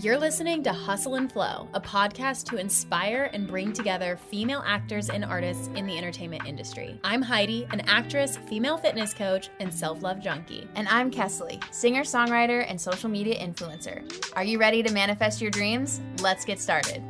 You're listening to Hustle and Flow, a podcast to inspire and bring together female actors and artists in the entertainment industry. I'm Heidi, an actress, female fitness coach, and self love junkie. And I'm Kesley, singer, songwriter, and social media influencer. Are you ready to manifest your dreams? Let's get started.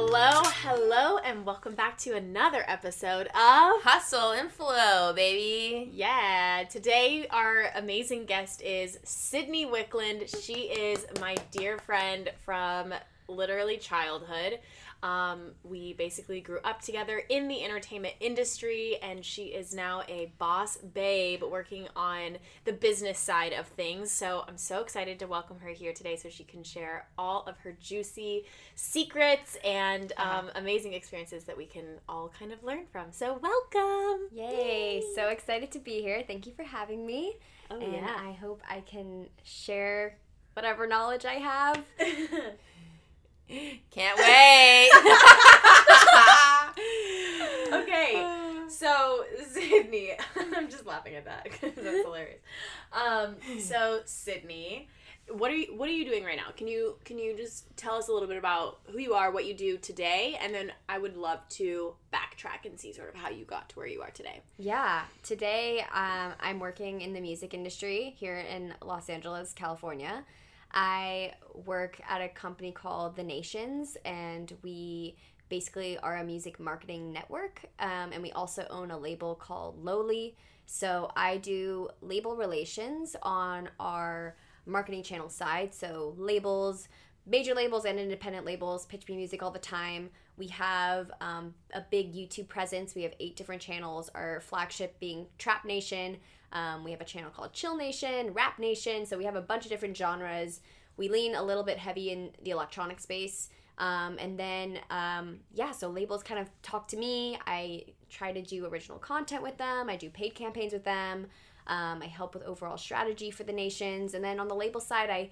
Hello, hello, and welcome back to another episode of Hustle and Flow, baby. Yeah, today our amazing guest is Sydney Wickland. She is my dear friend from literally childhood. Um, we basically grew up together in the entertainment industry, and she is now a boss babe working on the business side of things. So I'm so excited to welcome her here today so she can share all of her juicy secrets and um, amazing experiences that we can all kind of learn from. So, welcome! Yay! So excited to be here. Thank you for having me. Oh, and yeah. I hope I can share whatever knowledge I have. Can't wait. okay, so Sydney, I'm just laughing at that because that's hilarious. Um, so Sydney, what are you what are you doing right now? Can you can you just tell us a little bit about who you are, what you do today, and then I would love to backtrack and see sort of how you got to where you are today. yeah, today um, I'm working in the music industry here in Los Angeles, California. I work at a company called The Nations, and we basically are a music marketing network. Um, and we also own a label called Lowly. So I do label relations on our marketing channel side. So labels, major labels and independent labels pitch me music all the time. We have um, a big YouTube presence. We have eight different channels. Our flagship being Trap Nation. Um, we have a channel called Chill Nation, Rap Nation. So we have a bunch of different genres. We lean a little bit heavy in the electronic space. Um, and then, um, yeah, so labels kind of talk to me. I try to do original content with them. I do paid campaigns with them. Um, I help with overall strategy for the nations. And then on the label side, I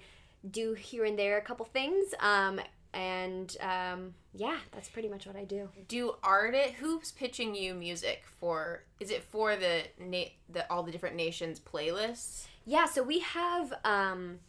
do here and there a couple things. Um, and um, yeah, that's pretty much what I do. do artist who's pitching you music for? Is it for the na- the all the different nations playlists? Yeah, so we have um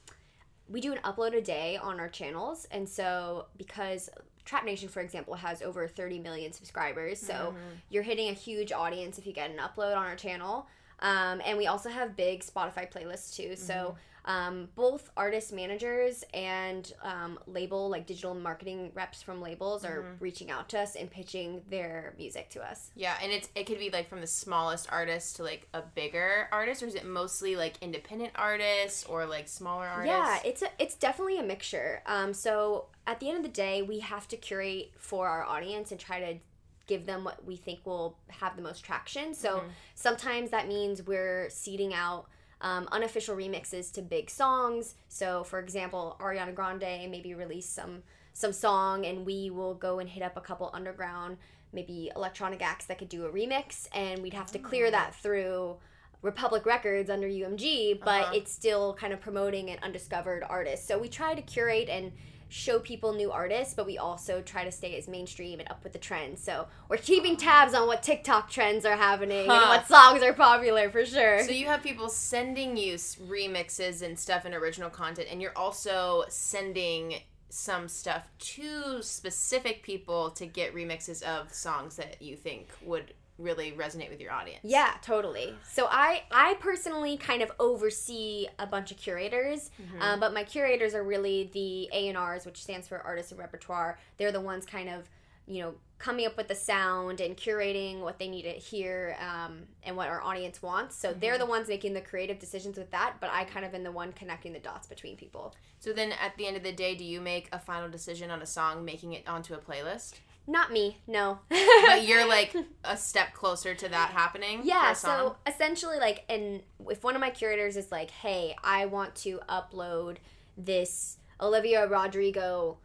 we do an upload a day on our channels and so because Trap Nation for example has over 30 million subscribers, so you're hitting a huge audience if you get an upload on our channel. Um, and we also have big Spotify playlists too. So um, both artist managers and um, label like digital marketing reps from labels are reaching out to us and pitching their music to us. Yeah, and it's it could be like from the smallest artist to like a bigger artist, or is it mostly like independent artists or like smaller artists? Yeah, it's a, it's definitely a mixture. Um, so at the end of the day, we have to curate for our audience and try to give them what we think will have the most traction. So sometimes that means we're seeding out um, unofficial remixes to big songs. So for example, Ariana Grande maybe release some some song, and we will go and hit up a couple underground maybe electronic acts that could do a remix, and we'd have to clear that through. Republic Records under UMG, but Uh-huh. it's still kind of promoting an undiscovered artist. So we try to curate and show people new artists, but we also try to stay as mainstream and up with the trends. So we're keeping tabs on what TikTok trends are happening and what songs are popular for sure. So you have people sending you remixes and stuff and original content, and you're also sending some stuff to specific people to get remixes of songs that you think would really resonate with your audience. Yeah, totally. So I I personally kind of oversee a bunch of curators, um, but my curators are really the A and R's, which stands for artist and repertoire. They're the ones kind of you know coming up with the sound and curating what they need to hear um, and what our audience wants. So they're the ones making the creative decisions with that, but I kind of am the one connecting the dots between people. So then at the end of the day, do you make a final decision on a song, making it onto a playlist? Not me, no. But you're like a step closer to that happening. Yeah, for a song? so essentially, like, and if one of my curators is like, hey, I want to upload this Olivia Rodrigo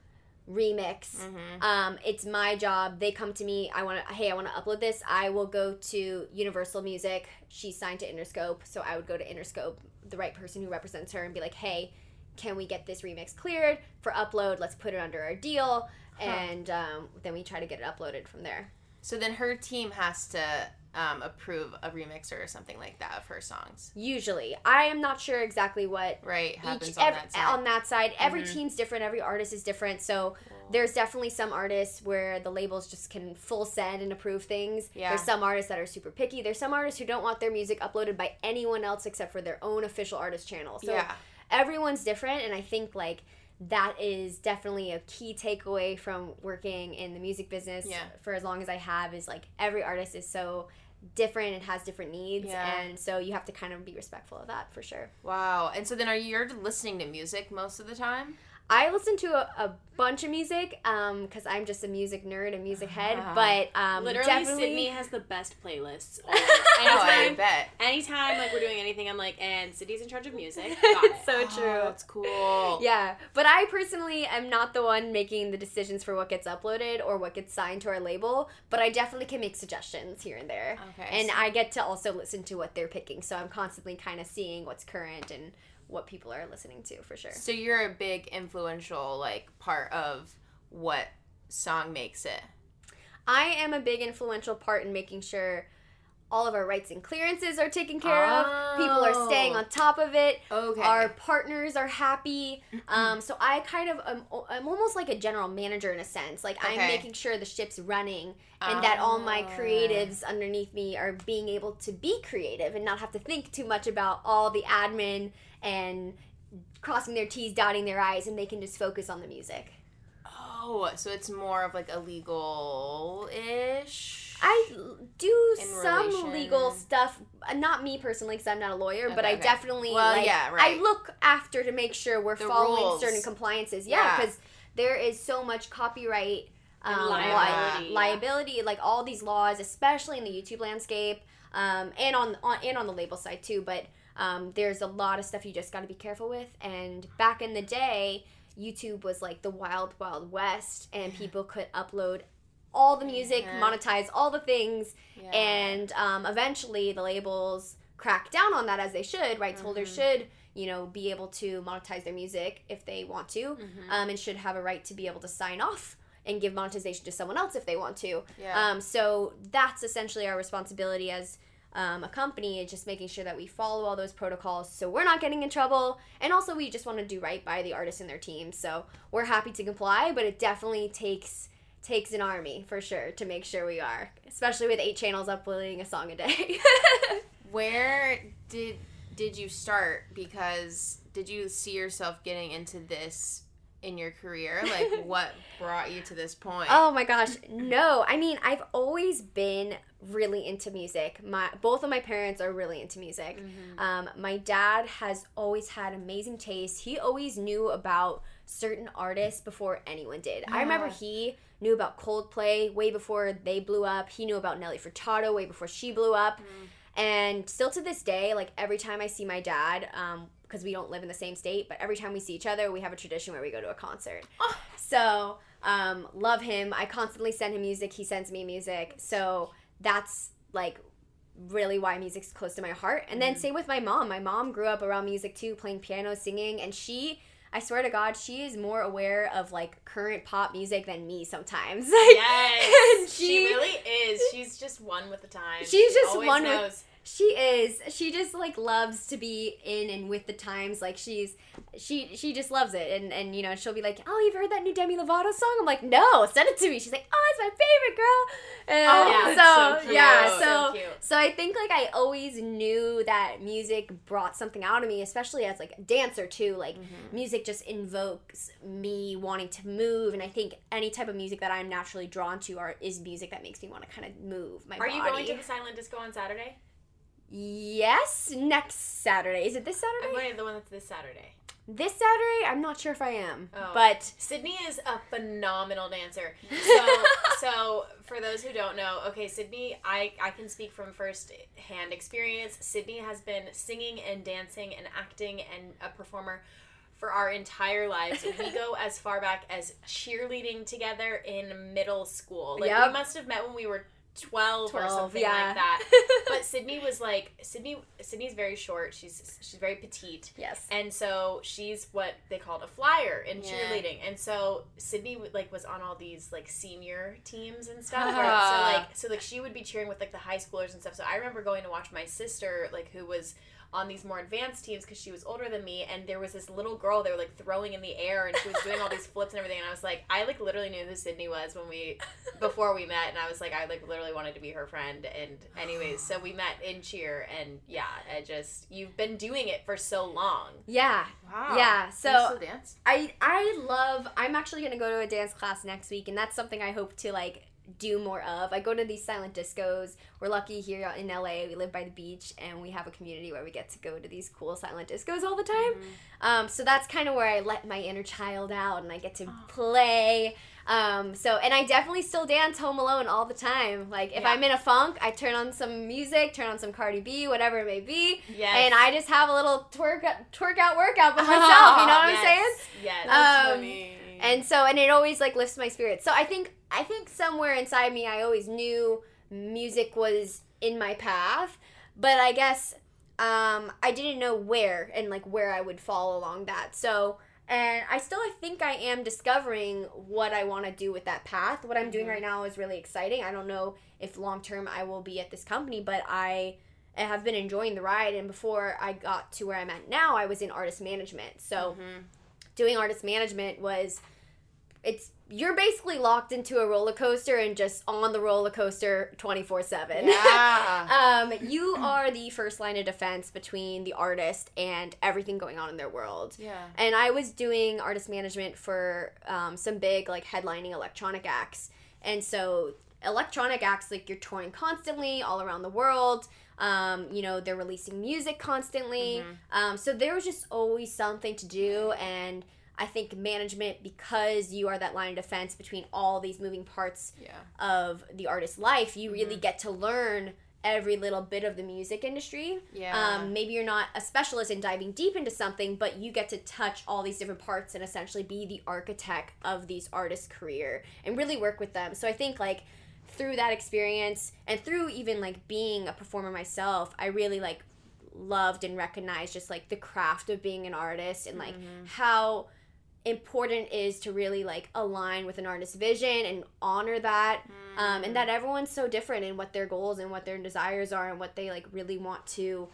remix, Mm-hmm. um, it's my job. They come to me, I want to, hey, I want to upload this. I will go to Universal Music. She's signed to Interscope, so I would go to Interscope, the right person who represents her, and be like, hey, can we get this remix cleared for upload? Let's put it under our deal. And um, then we try to get it uploaded from there. So then her team has to um, approve a remixer or something like that of her songs. Usually, I am not sure exactly what Right, happens each on ev- that side. on that side. Every Mhm. team's different. Every artist is different. So there's definitely some artists where the labels just can full send and approve things. Yeah. There's some artists that are super picky. There's some artists who don't want their music uploaded by anyone else except for their own official artist channel. So yeah, everyone's different, and I think like that is definitely a key takeaway from working in the music business Yeah. for as long as I have is like every artist is so different and has different needs Yeah. and so you have to kind of be respectful of that for sure. wow. And so then, are you you're listening to music most of the time? I listen to a, a bunch of music because I'm just a music nerd and music head, but um, Literally, definitely, Sydney has the best playlists. always. Oh, I anytime, bet. anytime, like we're doing anything, I'm like, and Sydney's in charge of music. Got it. so true. Oh, that's cool. Yeah, but I personally am not the one making the decisions for what gets uploaded or what gets signed to our label, but I definitely can make suggestions here and there. Okay. And so- I get to also listen to what they're picking, so I'm constantly kind of seeing what's current and what people are listening to for sure. So you're a big influential like part of what song makes it. I am a big influential part in making sure all of our rights and clearances are taken care of. People are staying Oh. on top of it. Okay. Our partners are happy. Um, so I kind of am, I'm almost like a general manager in a sense. Like I'm making sure the ship's running and that all my Ah. creatives underneath me are being able to be creative and not have to think too much about all the admin and crossing their T's, dotting their I's, and they can just focus on the music. Oh, so it's more of like a legal ish. I do some relation- legal stuff. uh, Not me personally, because I'm not a lawyer, but I okay. definitely Well, like. yeah, I look after to make sure we're The following rules. certain compliances. Yeah. Yeah, because there is so much copyright um, liability, yeah. liability, like all these laws, especially in the YouTube landscape, um, and on, on and on the label side too. But um, there's a lot of stuff you just got to be careful with. And back in the day, YouTube was like the wild, wild west, and people could upload all the music, Yeah. monetize all the things, Yeah. and um, eventually the labels crack down on that as they should. Rights holders Mhm. should, you know, be able to monetize their music if they want to, Mhm. um, and should have a right to be able to sign off and give monetization to someone else if they want to. yeah. Um, so that's essentially our responsibility as um, a company, is just making sure that we follow all those protocols so we're not getting in trouble. And also, we just want to do right by the artists and their teams. So we're happy to comply, but it definitely takes takes an army for sure to make sure we are, especially with eight channels uploading a song a day. Where did did you start? Because did you see yourself getting into this in your career? Like what brought you to this point? Oh my gosh, no. I mean, I've always been really into music. My both of my parents are really into music. Mhm. Um, my dad has always had amazing taste. He always knew about certain artists before anyone did. I remember he knew about Coldplay way before they blew up. He knew about Nelly Furtado way before she blew up. Mm. And still to this day, like every time I see my dad, um, because we don't live in the same state, but every time we see each other, we have a tradition where we go to a concert. Oh. So, um, love him. I constantly send him music. He sends me music. So that's like really why music's close to my heart. And then Mhm. same with my mom. My mom grew up around music too, playing piano, singing, and she. I swear to God, she is more aware of like current pop music than me sometimes. Yes, she, she- really is. She's just one with the times. She's She just one with- knows. She is. She just like loves to be in and with the times. Like she's she she just loves it. And and you know, she'll be like, "Oh, you've heard that new Demi Lovato song?" I'm like, "No, send it to me." She's like, "Oh, it's my favorite girl." And Oh, yeah, so, so cute. yeah, So so cute. so I think like I always knew that music brought something out of me, especially as like a dancer too. Like Mhm. music just invokes me wanting to move, and I think any type of music that I'm naturally drawn to are is music that makes me want to kind of move my Are body. you going to the silent disco on Saturday? Yes, next Saturday. Is it this I'm Saturday? going to the one that's this Saturday. This Saturday? I'm not sure if I am. Oh. But Sydney is a phenomenal dancer. So, so for those who don't know, okay, Sydney, I I can speak from first hand experience. Sydney has been singing and dancing and acting and a performer for our entire lives. We go as far back as cheerleading together in middle school. Like we must have met when we were 12, or something yeah. like that. But Sydney was like Sydney. Sydney's very short. She's she's very petite. yes. And so she's what they called a flyer in Yeah. cheerleading. And so Sydney like was on all these like senior teams and stuff. Ah. so like so like she would be cheering with like the high schoolers and stuff. So I remember going to watch my sister like who was on these more advanced teams because she was older than me and there was this little girl they were like throwing in the air and she was doing all these flips and everything and I was like I like literally knew who Sydney was when we before we met and I was like I like literally wanted to be her friend and anyways so we met in cheer and yeah I just you've been doing it for so long Yeah. Wow. Yeah, so- dance? I I love I'm actually gonna go to a dance class next week and that's something I hope to like do more of. I go to these silent discos. We're lucky here in LA. We live by the beach and we have a community where we get to go to these cool silent discos all the time. Um, so that's kind of where I let my inner child out and I get to play. Um, so and I definitely still dance home alone all the time. Like if Yeah. I'm in a funk, I turn on some music, turn on some Cardi B, whatever it may be, yes and I just have a little twerk twerk out workout by myself. You know what I'm saying? yes Um, funny. and so and it always like lifts my spirits so i think i think somewhere inside me i always knew music was in my path but i guess um i didn't know where and like where i would fall along that so and i still i think i am discovering what i want to do with that path what i'm doing Mhm. right now is really exciting i don't know if long term i will be at this company but i have been enjoying the ride and before i got to where i'm at now i was in artist management so Mhm. doing artist management was it's you're basically locked into a roller coaster and just on the roller coaster 24/7. Yeah. um you are the first line of defense between the artist and everything going on in their world. yeah. And I was doing artist management for um, some big like headlining electronic acts. And so electronic acts like you're touring constantly all around the world. Um, you know, they're releasing music constantly. Um, so there was just always something to do and I think management because you are that line of defense between all these moving parts Yeah. of the artist's life, you really get to learn every little bit of the music industry. Yeah. Um, maybe you're not a specialist in diving deep into something, but you get to touch all these different parts and essentially be the architect of these artists' career and really work with them. So I think like through that experience and through even like being a performer myself, I really like loved and recognized just like the craft of being an artist and like how important is to really like align with an artist's vision and honor that um, and that everyone's so different in what their goals and what their desires are and what they like really want to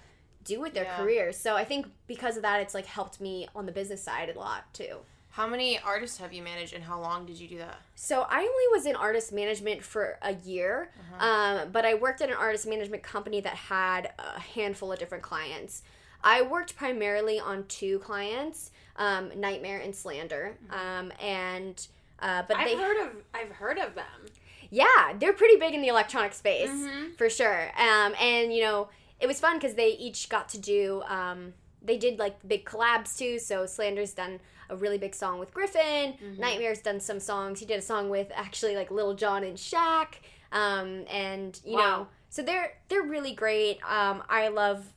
do with their Yeah. careers so i think because of that it's like helped me on the business side a lot too. How many artists have you managed, and how long did you do that? so i only was in artist management for a year um, but i worked at an artist management company that had a handful of different clients. I worked primarily on two clients um, NGHTMRE and slander um, and uh, but I've they heard of I've heard of them. Yeah, they're pretty big in the electronic space Mhm. for sure. Um, and you know, it was fun because they each got to do. Um, they did like big collabs too. So Slander's done a really big song with Gryffin. NGHTMRE's done some songs. He did a song with actually like Lil Jon and Shaq. Um, and you Wow. know, so they're they're really great. Um, I love.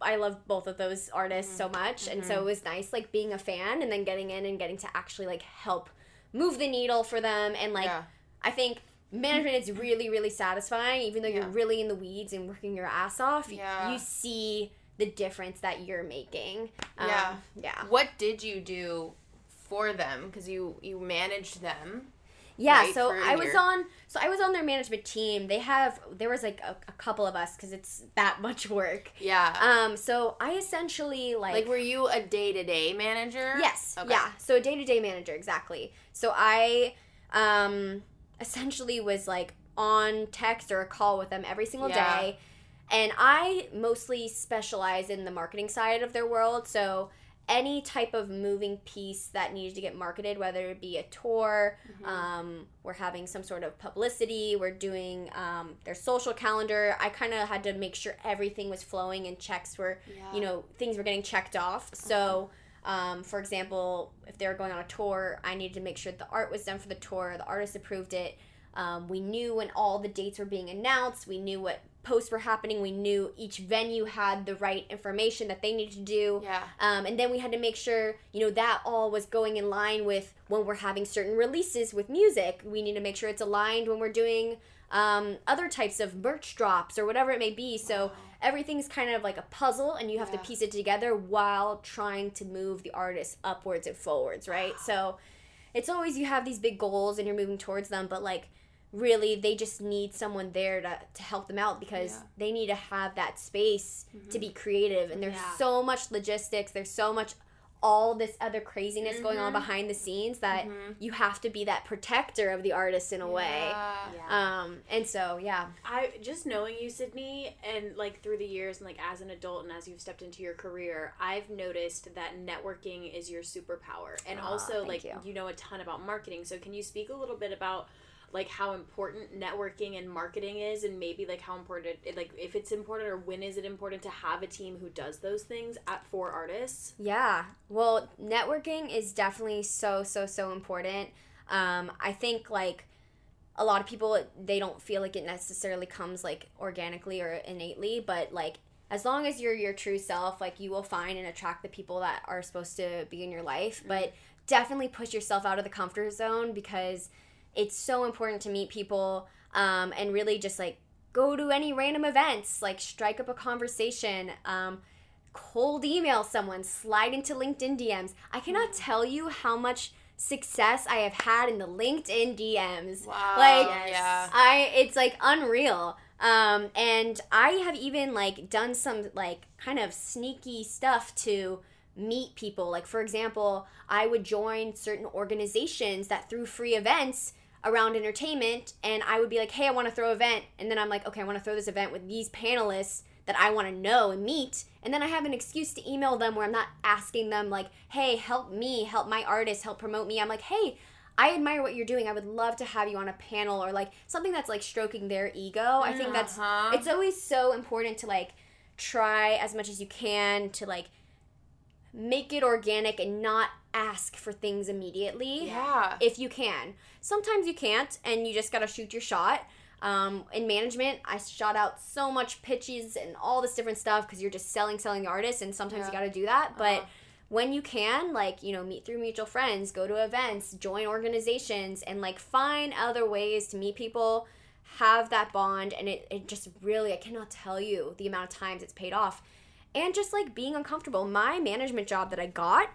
I love both of those artists so much, and so it was nice, like being a fan and then getting in and getting to actually like help move the needle for them, and like yeah. I think management is really, really satisfying. Even though Yeah. you're really in the weeds and working your ass off, Yeah. you see the difference that you're making. Um, Yeah. yeah, What did you do for them? Because you you managed them. Yeah. Right, so I was on, so I was on their management team. They have there was like a, a couple of us because it's that much work. Yeah. Um, so I essentially like, like, were you a day to day manager? Yes. Okay. Yeah. So a day to day manager, exactly. So I um essentially was like on text or a call with them every single Yeah. day. And I mostly specialize in the marketing side of their world. So any type of moving piece that needed to get marketed, whether it be a tour, Mm-hmm. um, we're having some sort of publicity, we're doing um, their social calendar. I kind of had to make sure everything was flowing and checks were Yeah. you know things were getting checked off so um, for example if they were going on a tour i needed to make sure the art was done for the tour the artist approved it um, we knew when all the dates were being announced we knew what posts were happening we knew each venue had the right information that they needed to do Yeah. um, and then we had to make sure, you know, that all was going in line with when we're having certain releases with music. We need to make sure it's aligned when we're doing um, other types of merch drops or whatever it may be. So everything's kind of like a puzzle, and you have Yeah. to piece it together while trying to move the artist upwards and forwards, right? So it's always you have these big goals and you're moving towards them, but like really they just need someone there to, to help them out because Yeah. they need to have that space to be creative and there's Yeah. so much logistics there's so much all this other craziness going on Mhm. behind the scenes that Mhm. you have to be that protector of the artist in a way Yeah. Yeah. um and so yeah I just knowing you, Sydney, and like through the years, and like as an adult, and as you've stepped into your career, I've noticed that networking is your superpower, and Aw, also like you. you know a ton about marketing. So can you speak a little bit about like how important networking and marketing is, and maybe like how important, like if it's important or when is it important to have a team who does those things at for artists? Yeah. Well, networking is definitely so so so important. Um, I think like a lot of people they don't feel like it necessarily comes like organically or innately, but like as long as you're your true self, like you will find and attract the people that are supposed to be in your life. But definitely push yourself out of the comfort zone because it's so important to meet people um, and really just like go to any random events, like strike up a conversation. Um, cold email someone, slide into LinkedIn DMs. I cannot tell you how much success I have had in the LinkedIn DMs. Wow. Like, yeah. I it's like unreal. Um, and I have even like done some like kind of sneaky stuff to meet people. Like for example, I would join certain organizations that threw free events around entertainment and I would be like, "Hey, I want to throw an event." And then I'm like, "Okay, I want to throw this event with these panelists that I want to know and meet." And then I have an excuse to email them where I'm not asking them like, "Hey, help me, help my artist, help promote me." I'm like, "Hey, I admire what you're doing. I would love to have you on a panel or like something that's like stroking their ego. I think that's Uh-huh. it's always so important to like try as much as you can to like make it organic and not ask for things immediately yeah. if you can. Sometimes you can't, and you just gotta shoot your shot. Um, in management, I shot out so much pitches and all this different stuff because you're just selling, selling the artist, and sometimes Yeah. you gotta do that. But Uh-huh. when you can, like, you know, meet through mutual friends, go to events, join organizations, and like find other ways to meet people, have that bond, and it, it just really, I cannot tell you the amount of times it's paid off. And just like being uncomfortable. My management job that I got,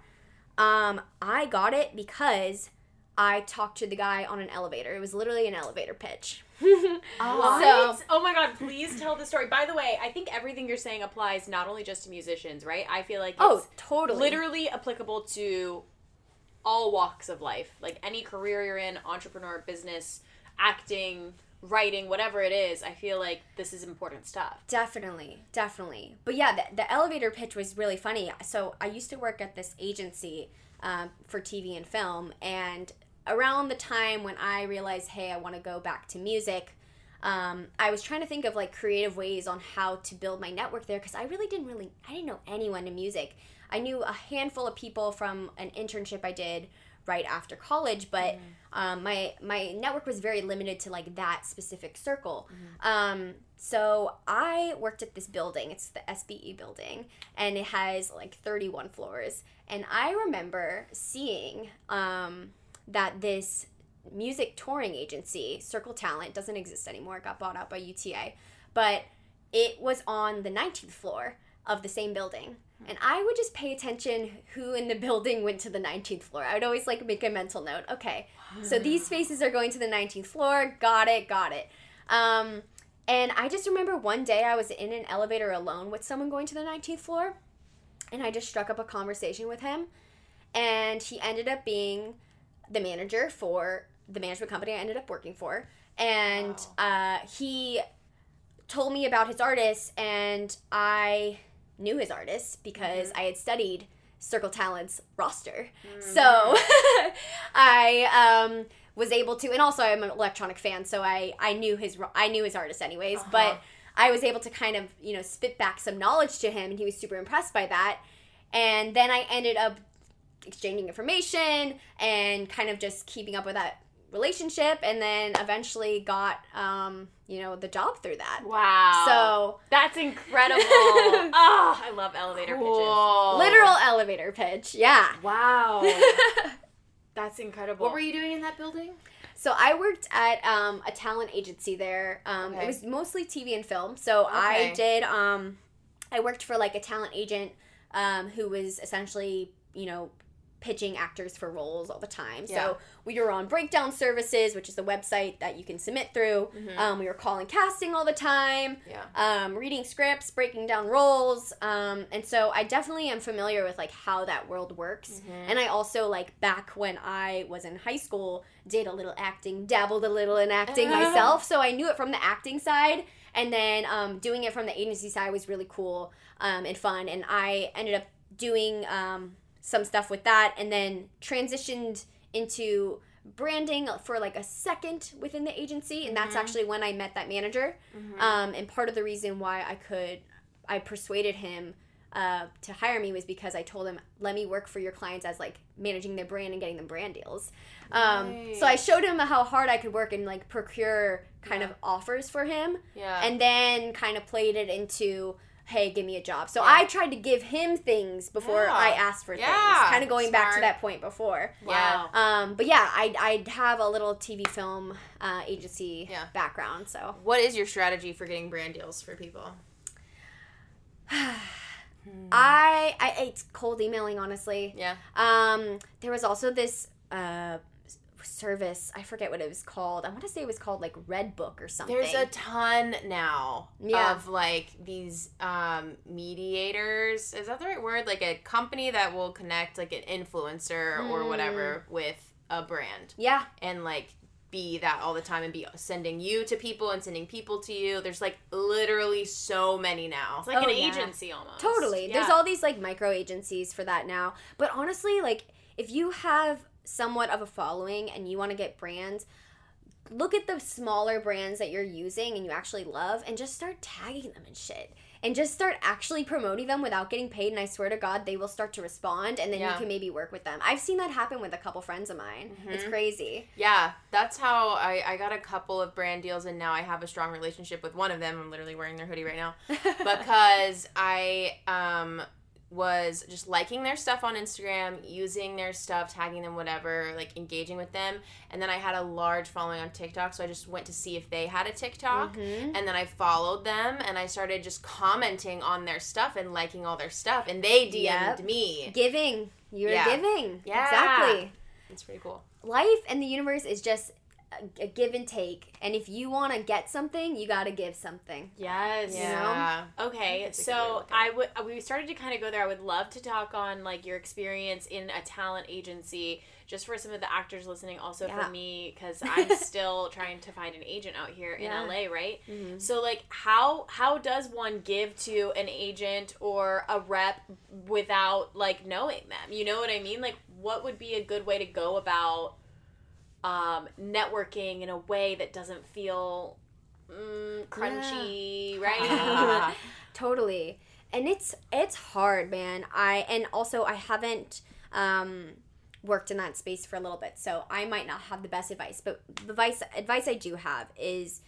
um, I got it because I talked to the guy on an elevator. It was literally an elevator pitch. Oh. So- oh my god, please tell the story. By the way, I think everything you're saying applies not only just to musicians, right? I feel like it's Oh, totally. literally applicable to all walks of life. Like any career you're in, entrepreneur, business, acting, writing, whatever it is, I feel like this is important stuff. Definitely, definitely. But yeah, the, the elevator pitch was really funny. So I used to work at this agency um, for TV and film, and around the time when I realized, hey, I want to go back to music, um, I was trying to think of like creative ways on how to build my network there because I really didn't really, I didn't know anyone in music. I knew a handful of people from an internship I did right after college, but um, my my network was very limited to like that specific circle. Um, so I worked at this building. It's the SBE building, and it has like 31 floors. And I remember seeing um, that this music touring agency, Circle Talent, doesn't exist anymore. It got bought out by UTA, but it was on the 19th floor of the same building. And I would just pay attention who in the building went to the 19th floor. I would always like make a mental note. Okay, so these faces are going to the 19th floor. Got it, got it. Um, and I just remember one day I was in an elevator alone with someone going to the 19th floor, and I just struck up a conversation with him. And he ended up being the manager for the management company I ended up working for. And uh, he told me about his artists, and I knew his artists because I had studied Circle Talent's roster. So I um, was able to, and also I'm an electronic fan, so I I knew his I knew his artist anyways, Uh-huh. but I was able to kind of you know spit back some knowledge to him, and he was super impressed by that. And then I ended up exchanging information and kind of just keeping up with that relationship, and then eventually got um, you know the job through that. Wow. So that's incredible. oh, I love elevator pitches. Literal elevator pitch, yeah. Wow. That's incredible. What were you doing in that building? So I worked at um, a talent agency there. Um, Okay. It was mostly TV and film. So I did. Um, I worked for like a talent agent um, who was essentially, you know, pitching actors for roles all the time. Yeah. So we were on Breakdown Services, which is a website that you can submit through. Mhm. Um, we were calling casting all the time Yeah. um, reading scripts, breaking down roles, um, and so I definitely am familiar with like how that world works. Mhm. And I also like back when I was in high school, did a little acting, dabbled a little in acting myself, so I knew it from the acting side. And then um, doing it from the agency side was really cool um, and fun. And I ended up doing um, some stuff with that, and then transitioned into branding for like a second within the agency and that's Mhm. actually when i met that manager Mhm. um, and part of the reason why I could, I persuaded him uh, to hire me was because I told him, let me work for your clients as like managing their brand and getting them brand deals. Um, So I showed him how hard I could work and like procure kind Yeah. of offers for him, yeah. and then kind of played it into. Hey, give me a job. So Yeah. I tried to give him things before Yeah. I asked for Yeah. things. Kind of going back to that point before. Yeah. Um, but yeah, I I have a little TV film uh, agency Yeah. background. So What is your strategy for getting brand deals for people? I, I it's cold emailing honestly. Yeah. Um, there was also this uh s- service. I forget what it was called. I want to say it was called like Red Book or something. There's a ton now Yeah. of like these um, mediators. Is that the right word? Like a company that will connect like an influencer or Mm. whatever with a brand yeah, and like be that all the time and be sending you to people and sending people to you. There's like literally so many now. It's like Oh, an yeah. agency almost. totally. Yeah. There's all these like micro agencies for that now. But honestly, like if you have somewhat of a following and you want to get brands. Look at the smaller brands that you're using and you actually love and just start tagging them and shit. And just start actually promoting them without getting paid. And I swear to God, they will start to respond and then Yeah. you can maybe work with them. I've seen that happen with a couple friends of mine. It's Mhm. crazy. Yeah, that's how I, I got a couple of brand deals and now I have a strong relationship with one of them. I'm literally wearing their hoodie right now. because I um was just liking their stuff on Instagram, using their stuff, tagging them, whatever, like engaging with them. And then I had a large following on TikTok, so I just went to see if they had a TikTok. Mhm. And then I followed them and I started just commenting on their stuff and liking all their stuff. And they DM'd Yep. me. Giving. You're Yeah. giving. Yeah. Exactly. It's pretty cool. Life and the universe is just a, a give and take. And if you want to get something, you got to give something. Yes. Yeah. Okay, That's a good way to so I would we started to kind of go there. I would love to talk on like your experience in a talent agency, just for some of the actors listening. Also Yeah. for me, because I'm still trying to find an agent out here in Yeah. LA, right? Mm-hmm. So like, how how does one give to an agent or a rep without like knowing them? You know what I mean? Like, what would be a good way to go about um, networking in a way that doesn't feel mm, crunchy, right? totally and it's it's hard man i and also i haven't um worked in that space for a little bit so i might not have the best advice but the advice advice i do have is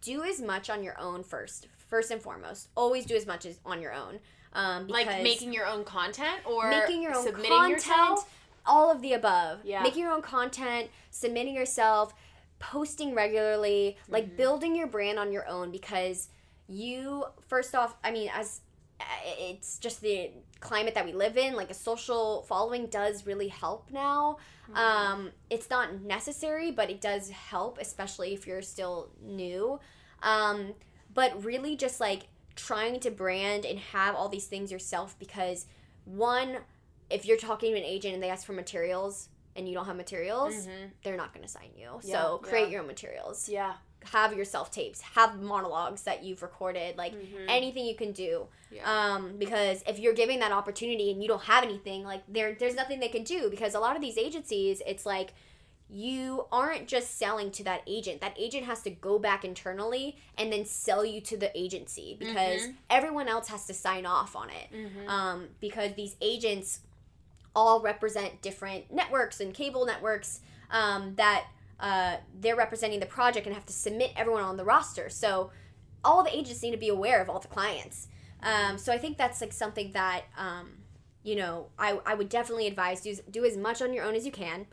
do as much on your own first first and foremost always do as much as on your own um like making your own content or making your own submitting content yourself. All of the above Yeah. making your own content submitting yourself posting regularly like Mhm. building your brand on your own because you first off i mean as uh, it's just the climate that we live in like a social following does really help now Mm-hmm. um it's not necessary but it does help especially if you're still new um but really just like trying to brand and have all these things yourself because one if you're talking to an agent and they ask for materials and you don't have materials Mhm. they're not going to sign you Yeah, so create yeah. your own materials Yeah. have your self tapes have monologues that you've recorded like Mhm. anything you can do Yeah. um because if you're giving that opportunity and you don't have anything like there there's nothing they can do because a lot of these agencies it's like you aren't just selling to that agent that agent has to go back internally and then sell you to the agency because Mhm. everyone else has to sign off on it Mhm. um, because these agents all represent different networks and cable networks um, that uh, they're representing the project and have to submit everyone on the roster. So all the agents need to be aware of all the clients. Um, so I think that's like something that um, you know I, I would definitely advise do do as much on your own as you can,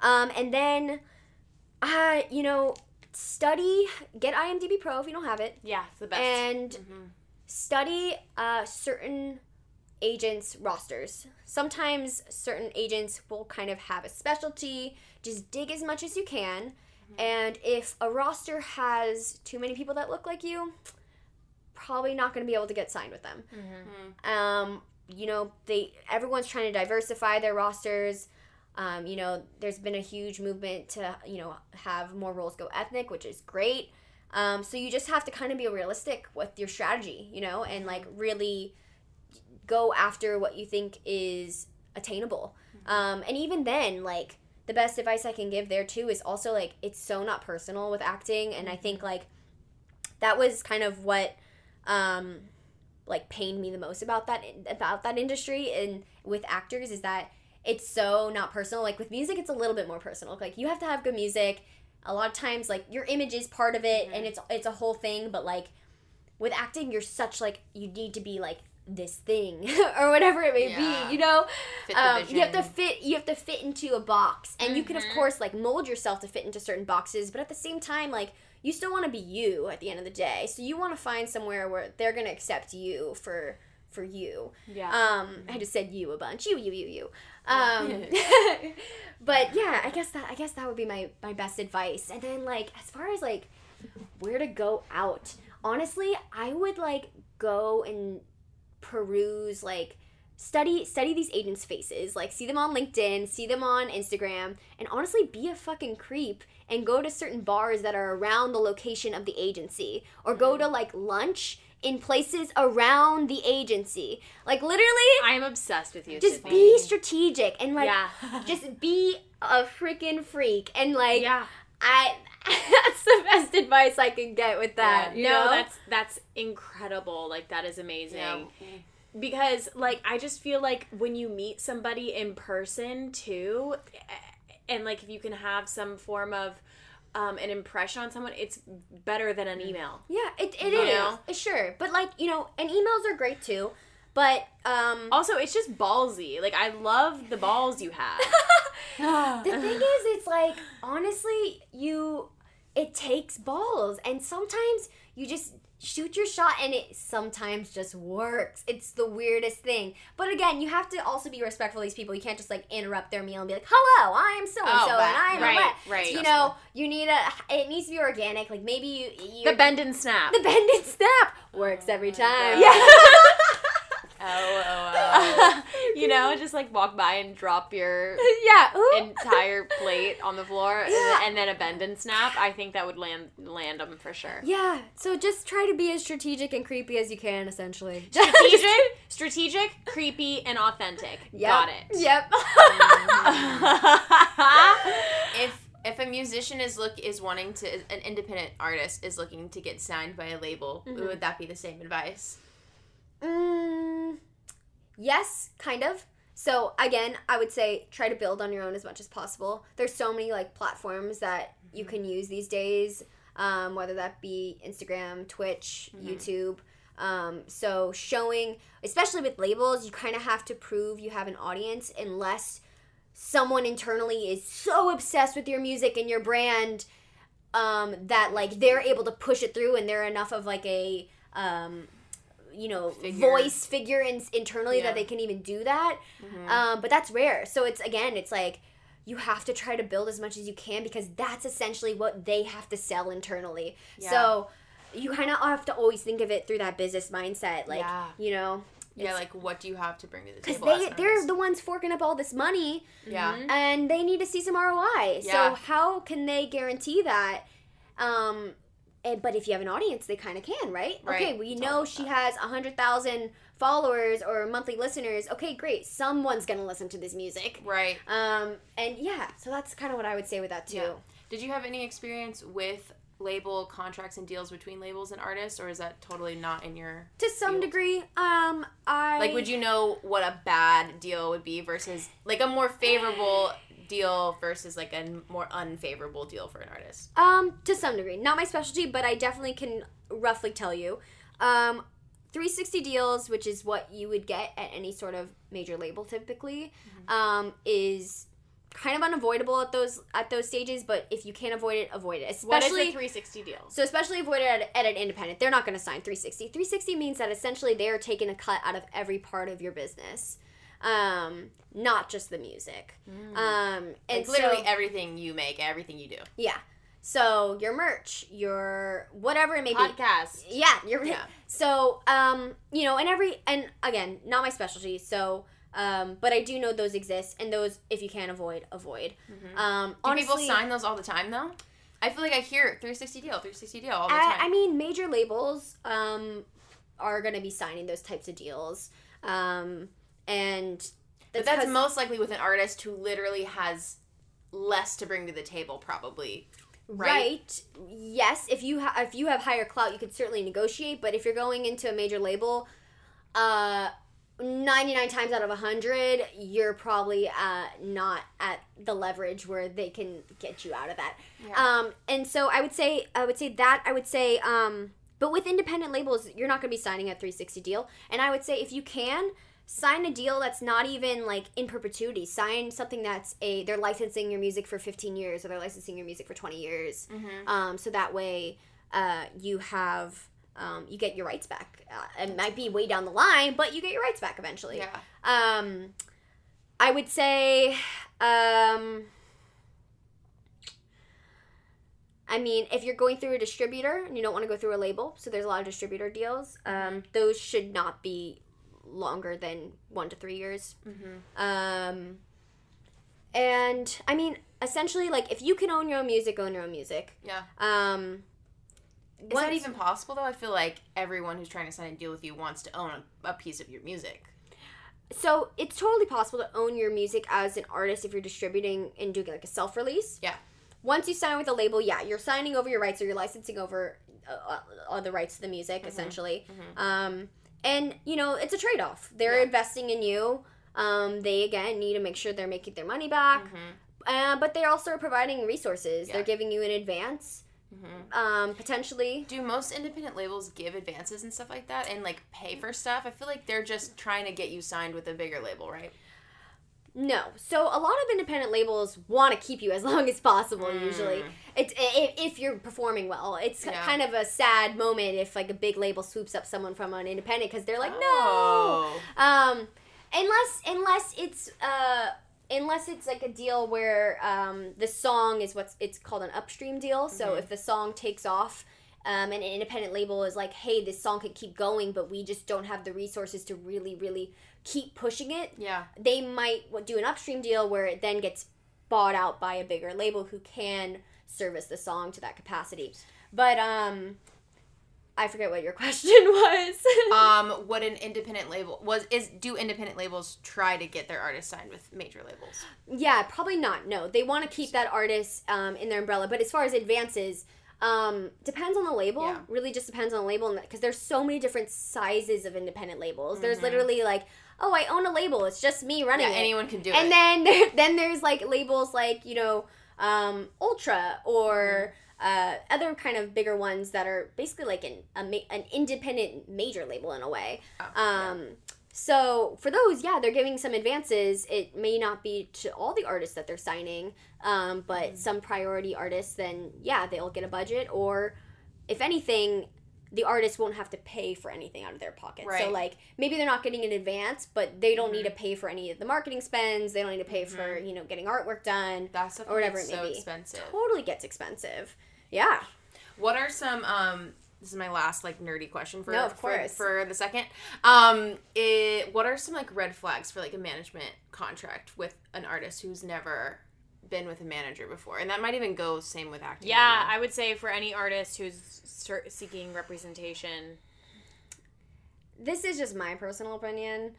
um, and then uh, you know, study, get IMDb Pro if you don't have it, Yeah, it's the best. and Mhm. study uh, certain agents' rosters. Sometimes certain agents will kind of have a specialty. Just dig as much as you can. And if a roster has too many people that look like you, probably not going to be able to get signed with them. Mhm. Um, you know, they everyone's trying to diversify their rosters. Um, you know, there's been a huge movement to you know have more roles go ethnic, which is great. Um, so you just have to kind of be realistic with your strategy, you know, and like really go after what you think is attainable. Um, and even then, like the best advice I can give there too is also like it's so not personal with acting, and I think like that was kind of what um, like pained me the most about that about that industry and with actors is that it's so not personal. Like with music, it's a little bit more personal. Like you have to have good music. A lot of times, like your image is part of it, and it's it's a whole thing. But like with acting, you're such like you need to be like this thing or whatever it may Yeah. be. You know, um, you have to fit you have to fit into a box and you can of Mhm. course like mold yourself to fit into certain boxes but at the same time like you still want to be you at the end of the day so you want to find somewhere where they're going to accept you for for you yeah. um i just said you a bunch you you you you um but yeah i guess that i guess that would be my my best advice and then like as far as like where to go out honestly i would like go and peruse like study study these agents faces like see them on linkedin see them on instagram and honestly be a fucking creep and go to certain bars that are around the location of the agency or go mm-hmm. to like lunch in places around the agency like literally I'm obsessed with you. just Sydney. be strategic and like yeah. just be a freaking freak and like yeah. I that's the best advice i can get with that Yeah. you no, know that's that's incredible. Like that is amazing. Yeah. Because like I just feel like when you meet somebody in person too, and like if you can have some form of um, an impression on someone, it's better than an email. Yeah, it, it is. know? Sure. But like, you know, and emails are great too. But um Also, it's just ballsy. Like I love the balls you have. the thing is it's like honestly, you it takes balls and sometimes you just shoot your shot and it sometimes just works. It's the weirdest thing. But again, you have to also be respectful of these people. You can't just like interrupt their meal and be like, "Hello, I am so and so Oh, and I'm right, what." right. You know, you need a it needs to be organic. Like maybe you, you the bend and snap. the bend and snap works every time. God. Yeah. Oh, you know, just like walk by and drop your yeah. Ooh. entire plate on the floor and- Yeah. and then a bend and snap. I think that would land land them for sure. yeah. So just try to be as strategic and creepy as you can, essentially. Strategic, strategic, creepy, and authentic. Yep. Got it. Yep. if if a musician is look is wanting to an independent artist is looking to get signed by a label, Mhm. would that be the same advice? Mm, yes, kind of. So again, I would say try to build on your own as much as possible. There's so many like platforms that you can use these days, um, whether that be Instagram, Twitch, Mhm. YouTube. Um, so showing, especially with labels, you kind of have to prove you have an audience unless someone internally is so obsessed with your music and your brand um, that like they're able to push it through and they're enough of like a um, you know Figure. voice figure in, internally Yeah. that they can even do that Mhm. um, but that's rare so it's again it's like you have to try to build as much as you can because that's essentially what they have to sell internally Yeah. so you kind of have to always think of it through that business mindset like Yeah. you know yeah, like what do you have to bring to the table? as they they're the ones forking up all this money yeah. Mhm. and they need to see some ROI. Yeah. So how can they guarantee that? Um, and, but if you have an audience, they kind of can, right? Right. Okay, we know she has a hundred thousand followers or monthly listeners. Okay, great. Someone's gonna listen to this music. Right. Um, and yeah, so that's kind of what I would say with that too. Yeah. Did you have any experience with label contracts and deals between labels and artists, or is that totally not in your To some Field. degree, um, I like? Would you know what a bad deal would be versus like a more favorable deal versus like a more unfavorable deal for an artist? Um, to some degree, not my specialty, but I definitely can roughly tell you. Um, 360 deals, which is what you would get at any sort of major label typically, um, is kind of unavoidable at those at those stages, but if you can't avoid it, avoid it. What is Especially a 360 deal? so especially avoid it at, at an independent. They're not going to sign 360. 360 means that essentially they are taking a cut out of every part of your business, um, not just the music. Um, and Like literally so, everything you make, everything you do. yeah. So your merch, your whatever it may be. Podcast. Yeah, you're Yeah. So, um, you know, and every and again, not my specialty. So, um, but I do know those exist, and those if you can't avoid, avoid. Um, Do honestly, people sign those all the time though? I feel like I hear 360 deal, 360 deal all the I, time. I mean, major labels um, are going to be signing those types of deals, um, and but that's most likely with an artist who literally has less to bring to the table, probably. right. right? Yes, if you ha- if you have higher clout, you could certainly negotiate. But if you're going into a major label, uh, ninety nine times out of hundred, you're probably uh, not at the leverage where they can get you out of that. Yeah. Um, and so I would say I would say that I would say um, but with independent labels, you're not going to be signing a 360 deal. And I would say if you can sign a deal that's not even like in perpetuity sign something that's a they're licensing your music for 15 years or they're licensing your music for 20 years Mm-hmm. um, so that way uh, you have um, you get your rights back uh, it might be way down the line but you get your rights back eventually Yeah. um, i would say um, I mean, if you're going through a distributor and you don't want to go through a label, so there's a lot of distributor deals. Um, those should not be longer than one to three years. Mm-hmm. Um, and I mean, essentially, like if you can own your own music, own your own music. Yeah. Um, Is that even possible though? I feel like everyone who's trying to sign a deal with you wants to own a, a piece of your music. So it's totally possible to own your music as an artist if you're distributing and doing like a self release. Yeah. Once you sign with a label, yeah, you're signing over your rights or you're licensing over uh, uh, the rights to the music, essentially. Mhm. Um, and you know, it's a trade off. They're Yeah. investing in you. Um, they again need to make sure they're making their money back. Mm-hmm. Uh, but they also are providing resources. Yeah. They're giving you an advance, Mm-hmm. um, potentially. Do most independent labels give advances and stuff like that and like pay for stuff? I feel like they're just trying to get you signed with a bigger label, right? No. So a lot of independent labels want to keep you as long as possible. Mm. Usually, it's if, if you're performing well. It's Yeah. kind of a sad moment if like a big label swoops up someone from an independent because they're like, Oh. no. Um, unless unless it's uh unless it's like a deal where um the song is what's it's called an upstream deal. So Mhm. if the song takes off. Um, and an independent label is like, hey, this song could keep going, but we just don't have the resources to really, really keep pushing it Yeah. they might do an upstream deal where it then gets bought out by a bigger label who can service the song to that capacity. But um I forget what your question was. Um, what an independent label was is do independent labels try to get their artists signed with major labels? yeah, probably not. No, they want to keep that artist um, in their umbrella. But as far as advances, um, depends on the label. Yeah. Really, just depends on the label, because there's so many different sizes of independent labels. There's Mhm. literally like, oh, I own a label. It's just me running Yeah, it. anyone can do and it. And then there, then there's like labels like you know um, ultra or uh, other kind of bigger ones that are basically like an a ma- an independent major label in a way Oh, yeah. So for those yeah they're giving some advances it may not be to all the artists that they're signing um, but Mhm. some priority artists then yeah they'll get a budget or if anything the artist won't have to pay for anything out of their pocket. So like maybe they're not getting an advance, but they don't need Mhm. to pay for any of the marketing spends. They don't need to pay for Mhm. you know getting artwork done. that stuff or whatever it may so be. expensive. Totally gets expensive. Yeah. What are some um this is my last like nerdy question for No, of for- course. for, the second. Um it, what are some like red flags for like a management contract with an artist who's never been with a manager before? And that might even go same with acting. Yeah, I would say for any artist who's seeking representation, This is just my personal opinion.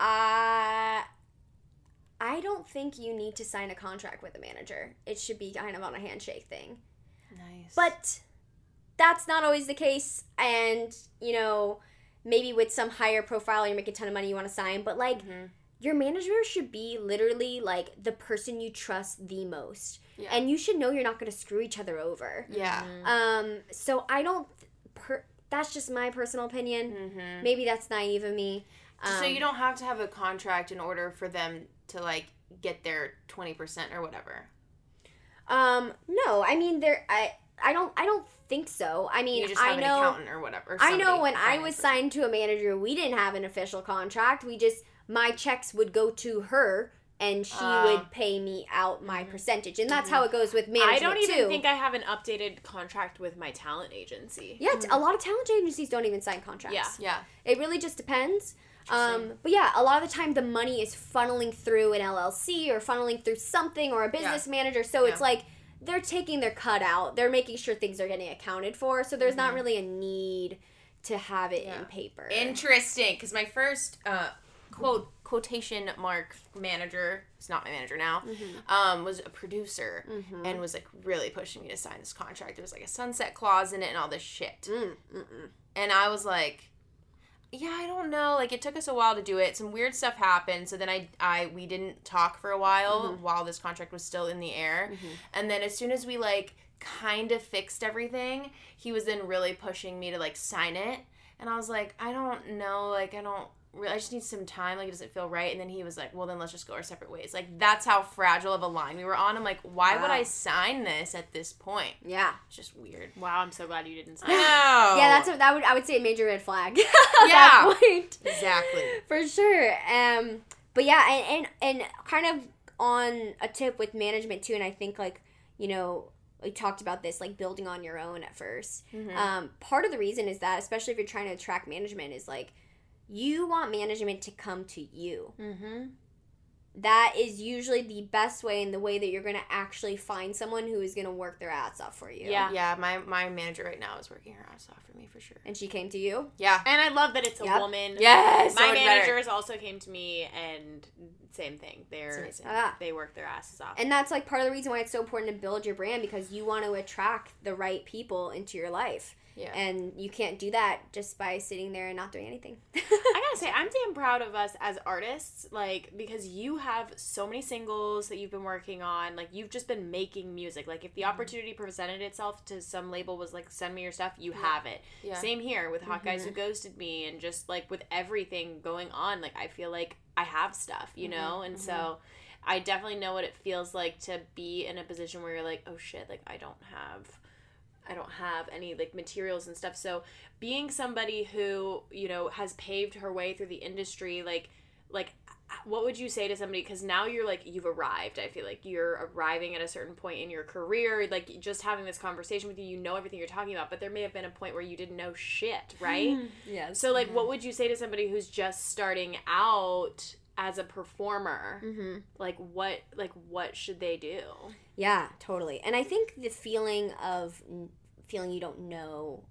I I don't think you need to sign a contract with a manager. It should be kind of on a handshake thing. nice. But that's not always the case. And, you know, maybe with some higher profile, you're making a ton of money, you want to sign. But, like, Mhm. your manager should be literally, like, the person you trust the most. Yeah. And you should know you're not going to screw each other over. yeah. Mhm. Um, so I don't, per, that's just my personal opinion. Mm-hmm. Maybe that's naive of me. Um, so you don't have to have a contract in order for them to like get their 20% or whatever. Um, no, I mean there I I don't I don't think so. I mean I know accountant or whatever. I know when I was signed to a manager, we didn't have an official contract. We just my checks would go to her and she Oh. would pay me out my mm-hmm. percentage. And that's how it goes with management I don't even too. think I have an updated contract with my talent agency. yeah, a mm-hmm. lot of talent agencies don't even sign contracts. Yeah. Yeah. It really just depends. Um, but yeah, a lot of the time the money is funneling through an LLC or funneling through something or a business manager. So it's like they're taking their cut out. They're making sure things are getting accounted for. So there's not really a need to have it in Mm-hmm. Paper. Interesting, because my first uh, quote quotation mark manager, it's not my manager now, Mm-hmm. um, was a producer and was like really pushing me to sign this contract. There was like a sunset clause in it and all this shit. Mm, mm-mm. And I was like, yeah, I don't know. Like it took us a while to do it. Some weird stuff happened. So then I, I we didn't talk for a while Mm-hmm. while this contract was still in the air. And then as soon as we like kind of fixed everything, he was then really pushing me to like sign it. And I was like, I don't know. Like I don't. Re- I just need some time. Like it doesn't feel right. And then he was like, well then let's just go our separate ways. Like that's how fragile of a line we were on. I'm like, why would I sign this at this point? Yeah. It's just weird. Wow, I'm so glad you didn't sign. No. Yeah, that's a, that would I would say a major red flag. at Yeah. that point. exactly. For sure. Um but yeah, and, and and kind of on a tip with management too, and I think like, you know, we talked about this, like building on your own at 1st Mhm. Um, part of the reason is that, especially if you're trying to attract management, is like you want management to come to you. Mm-hmm. That is usually the best way and the way that you're gonna actually find someone who is gonna work their ass off for you. Yeah. Yeah, my my manager right now is working her ass off for me for sure. And she came to you. Yeah. And I love that it's a Yep. woman. Yes. My managers also came to me and same thing. They're amazing. Ah. they work their asses off. And that's like part of the reason why it's so important to build your brand because you want to attract the right people into your life. Yeah. And you can't do that just by sitting there and not doing anything. I gotta say, I'm damn proud of us as artists, like because you have so many singles that you've been working on. Like you've just been making music. Like if the mm-hmm. opportunity presented itself to some label was like send me your stuff, you have it. Yeah. Same here with Hot Guys Who mm-hmm. Ghosted Me, and just like with everything going on, like I feel like I have stuff, you mm-hmm. know, and so. I definitely know what it feels like to be in a position where you're like, oh shit, like I don't have I don't have any like materials and stuff. So being somebody who, you know, has paved her way through the industry, like like what would you say to somebody? Because now you're like you've arrived i feel like. You're arriving at a certain point in your career. Like just having this conversation with you you know everything you're talking about but there may have been a point where you didn't know shit right? Yes. so like mm-hmm. what would you say to somebody who's just starting out as a performer hmm like what like what should they do Yeah, totally. And I think the feeling of feeling you don't know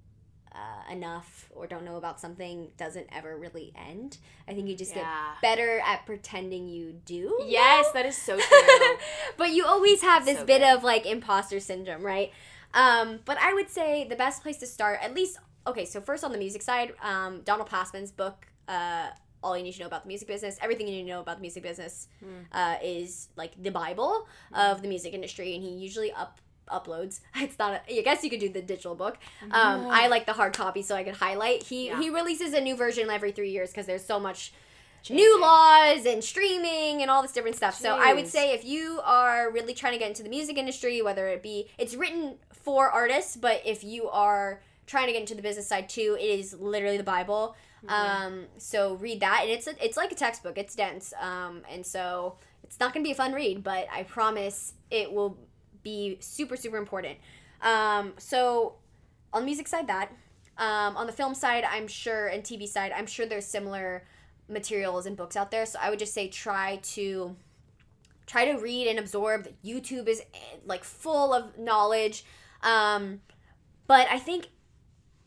uh, enough or don't know about something doesn't ever really end. I think you just get better at pretending you do. yes know? that is so true but you always have this So bit good. of like imposter syndrome, right? Um, but I would say the best place to start, at least, okay, so first on the music side, um, Donald Passman's book, uh, All You Need to Know About the Music Business, everything you need to know about the music business uh, is like the Bible of the music industry, and he usually up uploads. It's not. A, I guess you could do the digital book. Um, I like the hard copy so I could highlight. He Yeah. he releases a new version every three years because there's so much new laws and streaming and all this different stuff. So I would say if you are really trying to get into the music industry, whether it be it's written for artists, but if you are trying to get into the business side too, it is literally the Bible. Um, so read that, and it's a, it's like a textbook. It's dense, um, and so it's not gonna be a fun read, but I promise it will be super super important. Um, so on the music side, that um, on the film side, I'm sure, and TV side, I'm sure there's similar materials and books out there. So I would just say try to try to read and absorb. YouTube is eh, like full of knowledge. Um, but I think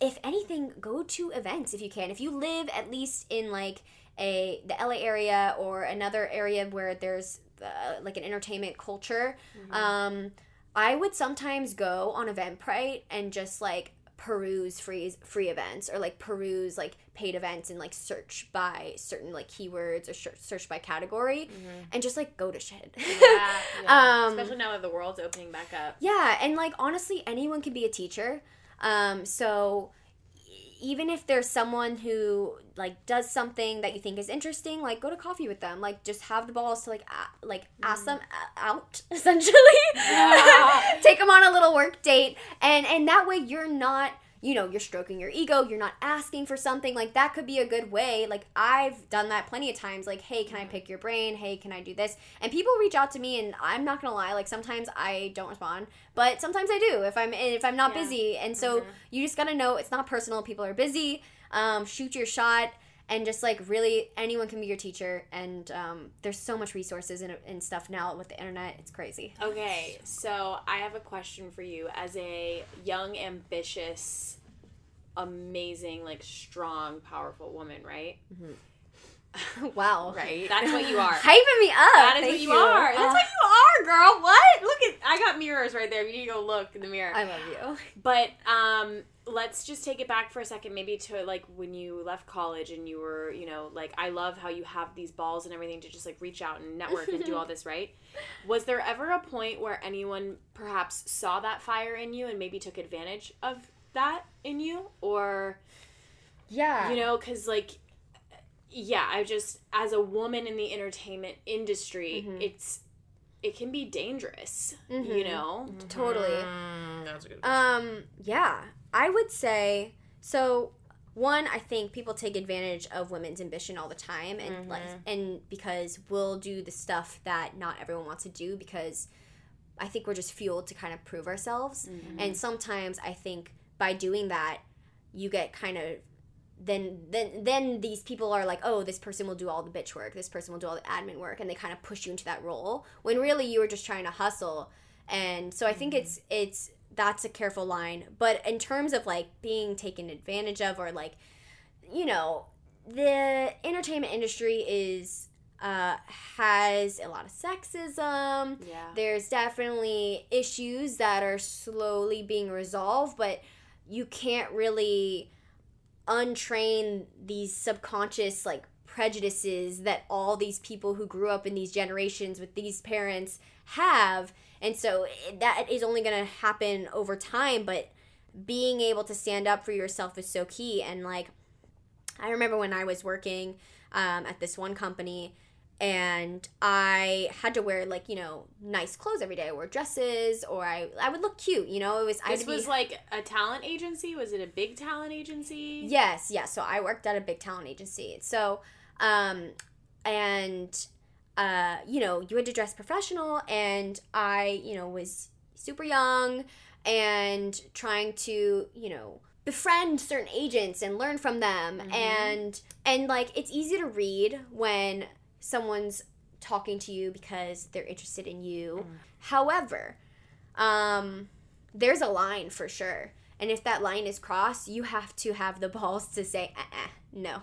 if anything, go to events if you can. If you live at least in like a the LA area or another area where there's uh, like an entertainment culture, um, I would sometimes go on Eventbrite and just like peruse free free events or like peruse like paid events and like search by certain like keywords or sh- search by category and just like go to shit. yeah, Um, especially now that the world's opening back up Yeah, and like honestly, anyone can be a teacher. Um, so even if there's someone who like does something that you think is interesting, like go to coffee with them. Like just have the balls to like a- like ask them a- out essentially. Yeah. Take them on a little work date, and and that way you're not you know you're stroking your ego. You're not asking for something like that could be a good way. Like I've done that plenty of times. Like hey, can I pick your brain? Hey, can I do this? And people reach out to me, and I'm not gonna lie. Like sometimes I don't respond, but sometimes I do if I'm if I'm not Yeah. busy. And so Mhm. you just gotta know it's not personal. People are busy. Um, shoot your shot, and just like really, anyone can be your teacher. And um, there's so much resources and, and stuff now with the internet. It's crazy. Okay, so I have a question for you as a young, ambitious, amazing, like strong, powerful woman, right? wow, Right. That's what you are. hyping me up. That is Thank what you, are. That's Uh, what you are, girl. What? Look at I got mirrors right there. You need to go look in the mirror. I love you. But um let's just take it back for a second maybe to like when you left college and you were, you know, like I love how you have these balls and everything to just like reach out and network and do all this, right? Was there ever a point where anyone perhaps saw that fire in you and maybe took advantage of that in you or Yeah. you know cuz like yeah, I just as a woman in the entertainment industry, Mhm. it's it can be dangerous, you Mhm. know? Totally. Mm, that's a good question. Um, yeah, I would say so. One, I think people take advantage of women's ambition all the time, and like, Mhm. and because we'll do the stuff that not everyone wants to do because I think we're just fueled to kind of prove ourselves, and sometimes I think by doing that, you get kind of then then then these people are like, oh, this person will do all the bitch work, this person will do all the admin work, and they kind of push you into that role when really you were just trying to hustle. And so I think it's it's that's a careful line. But in terms of like being taken advantage of or like, you know, the entertainment industry is uh, has a lot of sexism. Yeah. There's definitely issues that are slowly being resolved, but you can't really untrain these subconscious like prejudices that all these people who grew up in these generations with these parents have. And so that is only going to happen over time, but being able to stand up for yourself is so key. And like, I remember when I was working um, at this one company and I had to wear like, you know, nice clothes every day. I wore dresses or I, I would look cute, you know, it was, I This be- was like a talent agency. Was it a big talent agency? Yes, yes. So I worked at a big talent agency. So, um, and uh, you know, you had to dress professional, and I, you know, was super young and trying to, you know, befriend certain agents and learn from them, Mhm. and and like it's easy to read when someone's talking to you because they're interested in you. Mm. However, um, there's a line for sure. And if that line is crossed, you have to have the balls to say, uh-uh, no.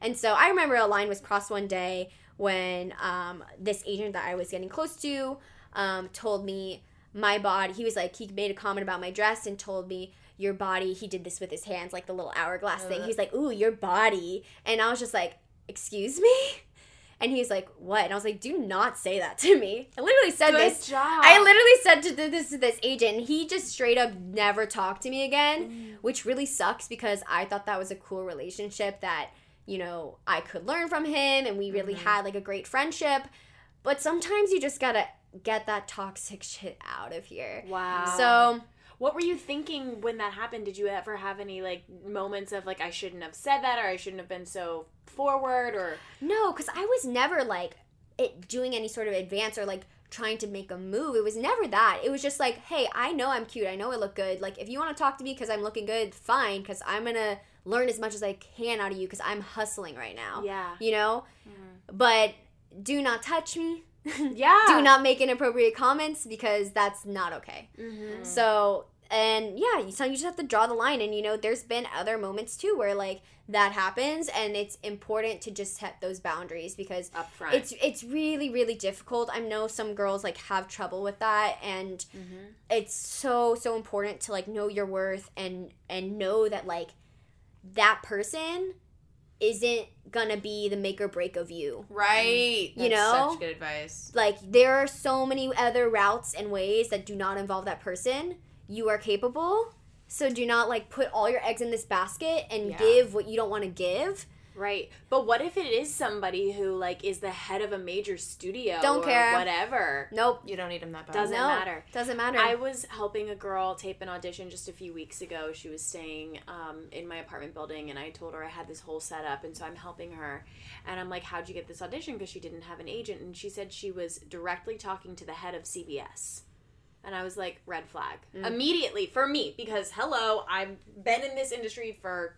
And so I remember a line was crossed one day when um, this agent that I was getting close to um, told me my body, he was like, he made a comment about my dress and told me, your body, he did this with his hands, like the little hourglass thing. He's like, ooh, your body. And I was just like, excuse me? And he's like, what? And I was like, do not say that to me. I literally said Good this. job. I literally said to th- this to this agent, and he just straight up never talked to me again, Mm. which really sucks because I thought that was a cool relationship that you know I could learn from him, and we really Mhm. had like a great friendship. But sometimes you just gotta get that toxic shit out of here. Wow. So what were you thinking when that happened? Did you ever have any like moments of like I shouldn't have said that or I shouldn't have been so forward or no, because I was never like it doing any sort of advance or like trying to make a move. It was never that. It was just like, hey, I know I'm cute. I know I look good. Like if you want to talk to me because I'm looking good, fine. Because I'm gonna learn as much as I can out of you because I'm hustling right now. yeah. You know. Mm. But do not touch me. Yeah. do not make inappropriate comments because that's not okay. Mhm. So and yeah, so you just have to draw the line. And you know, there's been other moments too where like that happens, and it's important to just set those boundaries because Up front. it's it's really really difficult. I know some girls like have trouble with that, and Mhm. it's so so important to like know your worth and and know that like that person isn't gonna be the make or break of you Right. You That's know? Such good advice. like there are so many other routes and ways that do not involve that person you are capable So do not like put all your eggs in this basket and Yeah. give what you don't want to give. Right. But what if it is somebody who like is the head of a major studio Don't or care. whatever? Nope. You don't need them that bad. Doesn't no, matter. Doesn't matter. I was helping a girl tape an audition just a few weeks ago. She was staying um, in my apartment building, and I told her I had this whole setup, and so I'm helping her. And I'm like, "How'd you get this audition?" Because she didn't have an agent, and she said she was directly talking to the head of CBS. And I was like, red flag immediately for me because hello, I've been in this industry for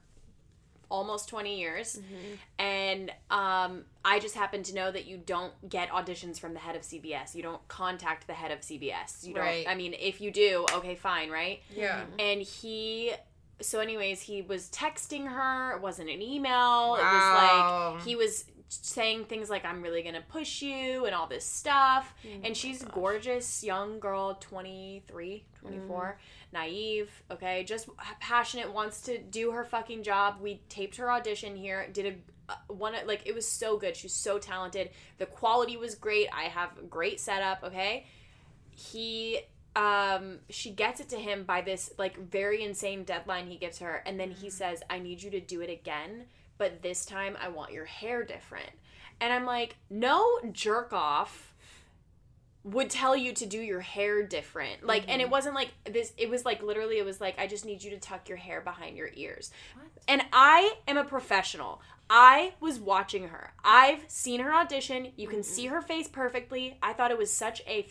almost 20 years. And um, i just happen to know that you don't get auditions from the head of cbs you don't contact the head of cbs you don't Right. i mean if you do okay fine right? Yeah. and he so anyways he was texting her. It wasn't an email. It was like he was saying things like i'm really gonna push you and all this stuff. Oh and she's gorgeous young girl 23 24 Mm. naive okay? Just passionate wants to do her fucking job. We taped her audition here did a uh, one like it was so good. She's so talented. The quality was great. I have a great setup okay? He um she gets it to him by this like very insane deadline he gives her. And then he says i need you to do it again but this time i want your hair different and i'm like no jerk off would tell you to do your hair different like and it mm-hmm. wasn't like this it was like literally it was like i just need you to tuck your hair behind your ears and I am a professional. I was watching her. I've seen her audition. You can mm-hmm. see her face perfectly. I thought it was such a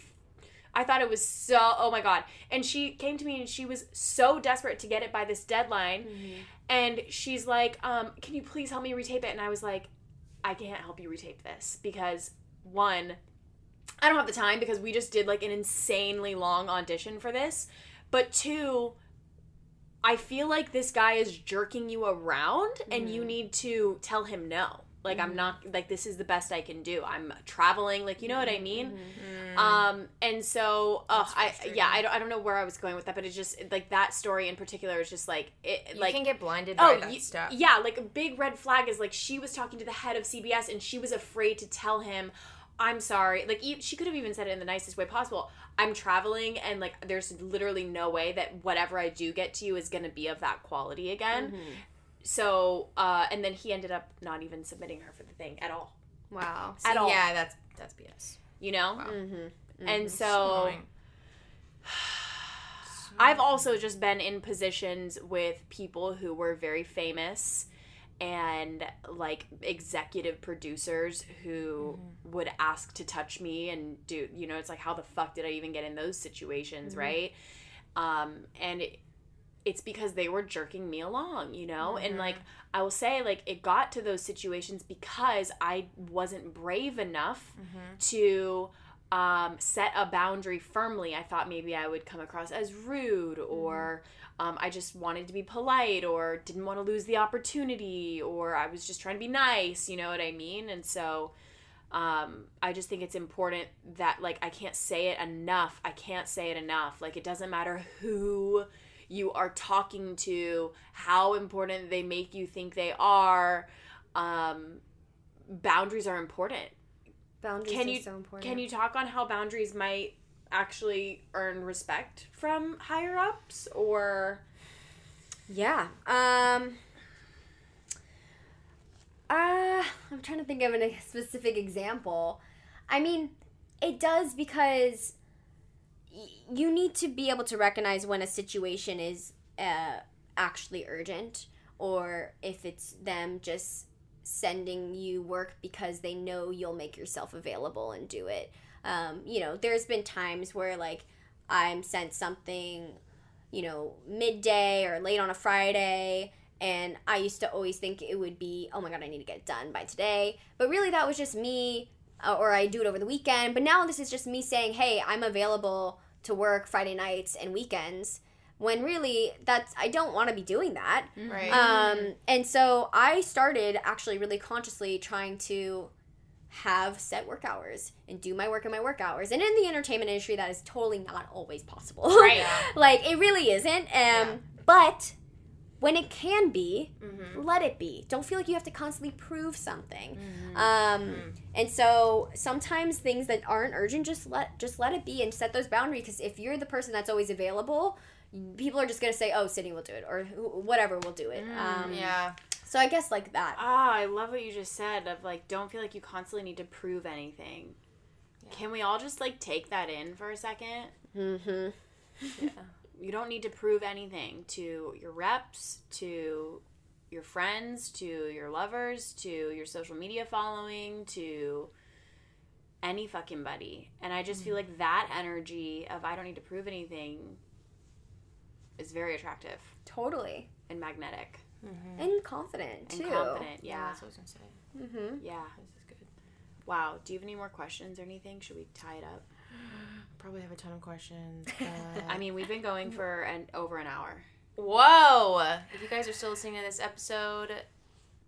I thought it was so oh my god. And she came to me and she was so desperate to get it by this deadline. And she's like, um, can you please help me retape it? And I was like, I can't help you retape this because one, I don't have the time because we just did like an insanely long audition for this. But two, I feel like this guy is jerking you around and you need to tell him no. Like I'm not like this is the best I can do. I'm traveling, like you know what I mean? Um and so uh, I yeah, I don't, I don't know where I was going with that, but it's just like that story in particular is just like it You like can get blinded by Oh, that y- stuff. yeah, like a big red flag is like she was talking to the head of CBS and she was afraid to tell him, "I'm sorry." Like e- she could have even said it in the nicest way possible. I'm traveling and like there's literally no way that whatever I do get to you is going to be of that quality again. So, uh and then he ended up not even submitting her for the thing at all. wow. At all. Yeah, that's that's BS. You know? Wow. Mm-hmm. And so I've also just been in positions with people who were very famous and like executive producers who would ask to touch me and do you know it's like how the fuck did I even get in those situations right um and it, it's because they were jerking me along you know and like I will say like it got to those situations because I wasn't brave enough to um, set a boundary firmly. I thought maybe I would come across as rude or um, I just wanted to be polite or didn't want to lose the opportunity or I was just trying to be nice, you know what I mean? And so um, I just think it's important that, like, I can't say it enough. I can't say it enough. Like, it doesn't matter who you are talking to, how important they make you think they are. Um, boundaries are important Boundaries Can are you- so important. can you talk on how boundaries might actually earn respect from higher ups or Yeah. Um. Uh, I'm trying to think of a specific example. I mean, it does because you need to be able to recognize when a situation is uh, actually urgent or if it's them just sending you work because they know you'll make yourself available and do it. Um, you know, there's been times where like I'm sent something, you know, midday or late on a Friday. And I used to always think it would be, oh my God, I need to get done by today. But really, that was just me, or I do it over the weekend. But now this is just me saying, hey, I'm available to work Friday nights and weekends. When really, that's, I don't want to be doing that. Right. Um, and so I started actually really consciously trying to have set work hours and do my work in my work hours. And in the entertainment industry, that is totally not always possible. Right. Like it really isn't. Um, Yeah. but when it can be, Mm-hmm. let it be. Don't feel like you have to constantly prove something. Mm-hmm. Um, and so sometimes things that aren't urgent, just let just let it be and set those boundaries. Because if you're the person that's always available, people are just gonna say, "Oh, Sydney will do it," or "Whatever will do it." Um, Yeah. So I guess like that. Ah, I love what you just said of like don't feel like you constantly need to prove anything. Can we all just like take that in for a second? Mm-hmm. You don't need to prove anything to your reps, to your friends, to your lovers, to your social media following, to any fucking buddy. And I just feel like that energy of I don't need to prove anything is very attractive Totally. and magnetic And confident and too. confident. Yeah, Yeah. that's what I was gonna say. Mm-hmm. Yeah. This is good. Wow. Do you have any more questions or anything? Should we tie it up? Probably have a ton of questions. I mean, we've been going for an over an hour. Whoa! If you guys are still listening to this episode,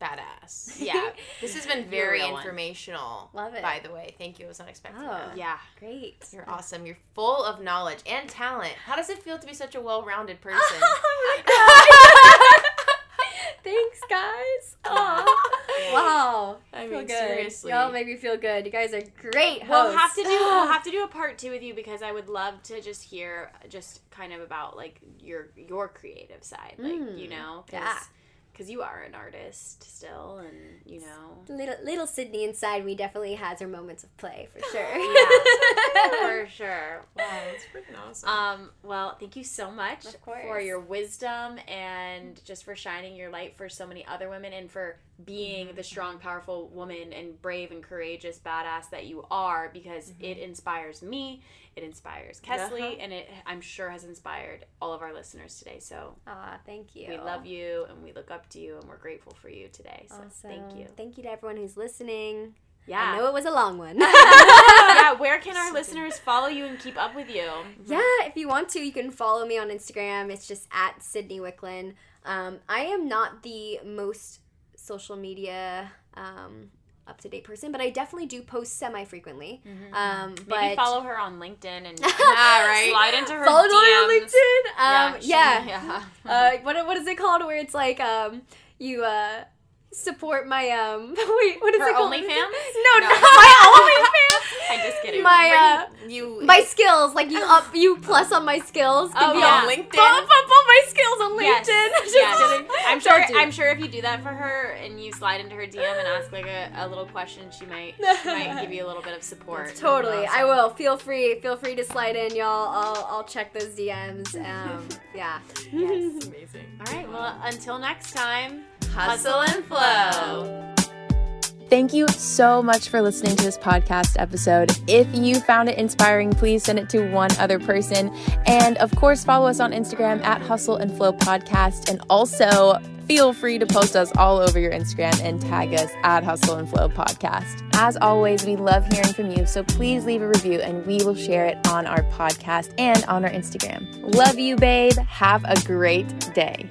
badass. Yeah. This has been very real one. informational. Love it. By the way, thank you. I was not expecting Oh. that. Yeah. Great. You're awesome. You're full of knowledge and talent. How does it feel to be such a well-rounded person? Oh Thanks, guys. Aw. wow. I feel mean, good. seriously. Y'all make me feel good. You guys are great hosts. We'll have to do we'll have to do a part two with you because I would love to just hear just kind of about like your your creative side, like Mm, you know, yeah. 'Cause you are an artist still, and you know, little little Sydney inside me definitely has her moments of play for sure. yeah, for sure. wow, that's freaking awesome. Um, well, thank you so much for your wisdom and just for shining your light for so many other women and for being Mm-hmm. the strong, powerful woman and brave and courageous badass that you are because it inspires me, it inspires Kesley, Mm-hmm. Uh-huh. and it I'm sure has inspired all of our listeners today. So Aw, thank you. we love you and we look up to you and we're grateful for you today. So Awesome. thank you. Thank you to everyone who's listening. Yeah. I know it was a long one. yeah, where can our listeners follow you and keep up with you? Yeah, if you want to, you can follow me on Instagram. It's just at Sydney Wicklin. Um, I am not the most social media um, up to date person, but I definitely do post semi frequently. Um, but Maybe follow her on LinkedIn and yeah, right. slide into her follow DMs. on LinkedIn. Um, she- yeah. yeah. uh, what what is it called? Where it's like um, you uh, support my um, wait, what is Her it called? OnlyFans? No, no, No. my OnlyFans. I'm just kidding. My uh, you my skills, like you up, you plus on my skills. Can Oh, be yeah. on LinkedIn? Put, put, put my skills on Yes. LinkedIn. Yes. kidding. I'm sure. Don't I'm sure if you do that for her and you slide into her DM and ask like a, a little question, she might she might give you a little bit of support. Totally, I will. Feel free, feel free to slide in, y'all. I'll, I'll check those DMs. Um, yeah. Yes. amazing. All right. Well, until next time, Hustle and flow. Thank you so much for listening to this podcast episode. If you found it inspiring, please send it to one other person. And of course, follow us on Instagram at Hustle and Flow Podcast. And also, feel free to post us all over your Instagram and tag us at Hustle and Flow Podcast. As always, we love hearing from you. So please leave a review and we will share it on our podcast and on our Instagram. Love you, babe. Have a great day.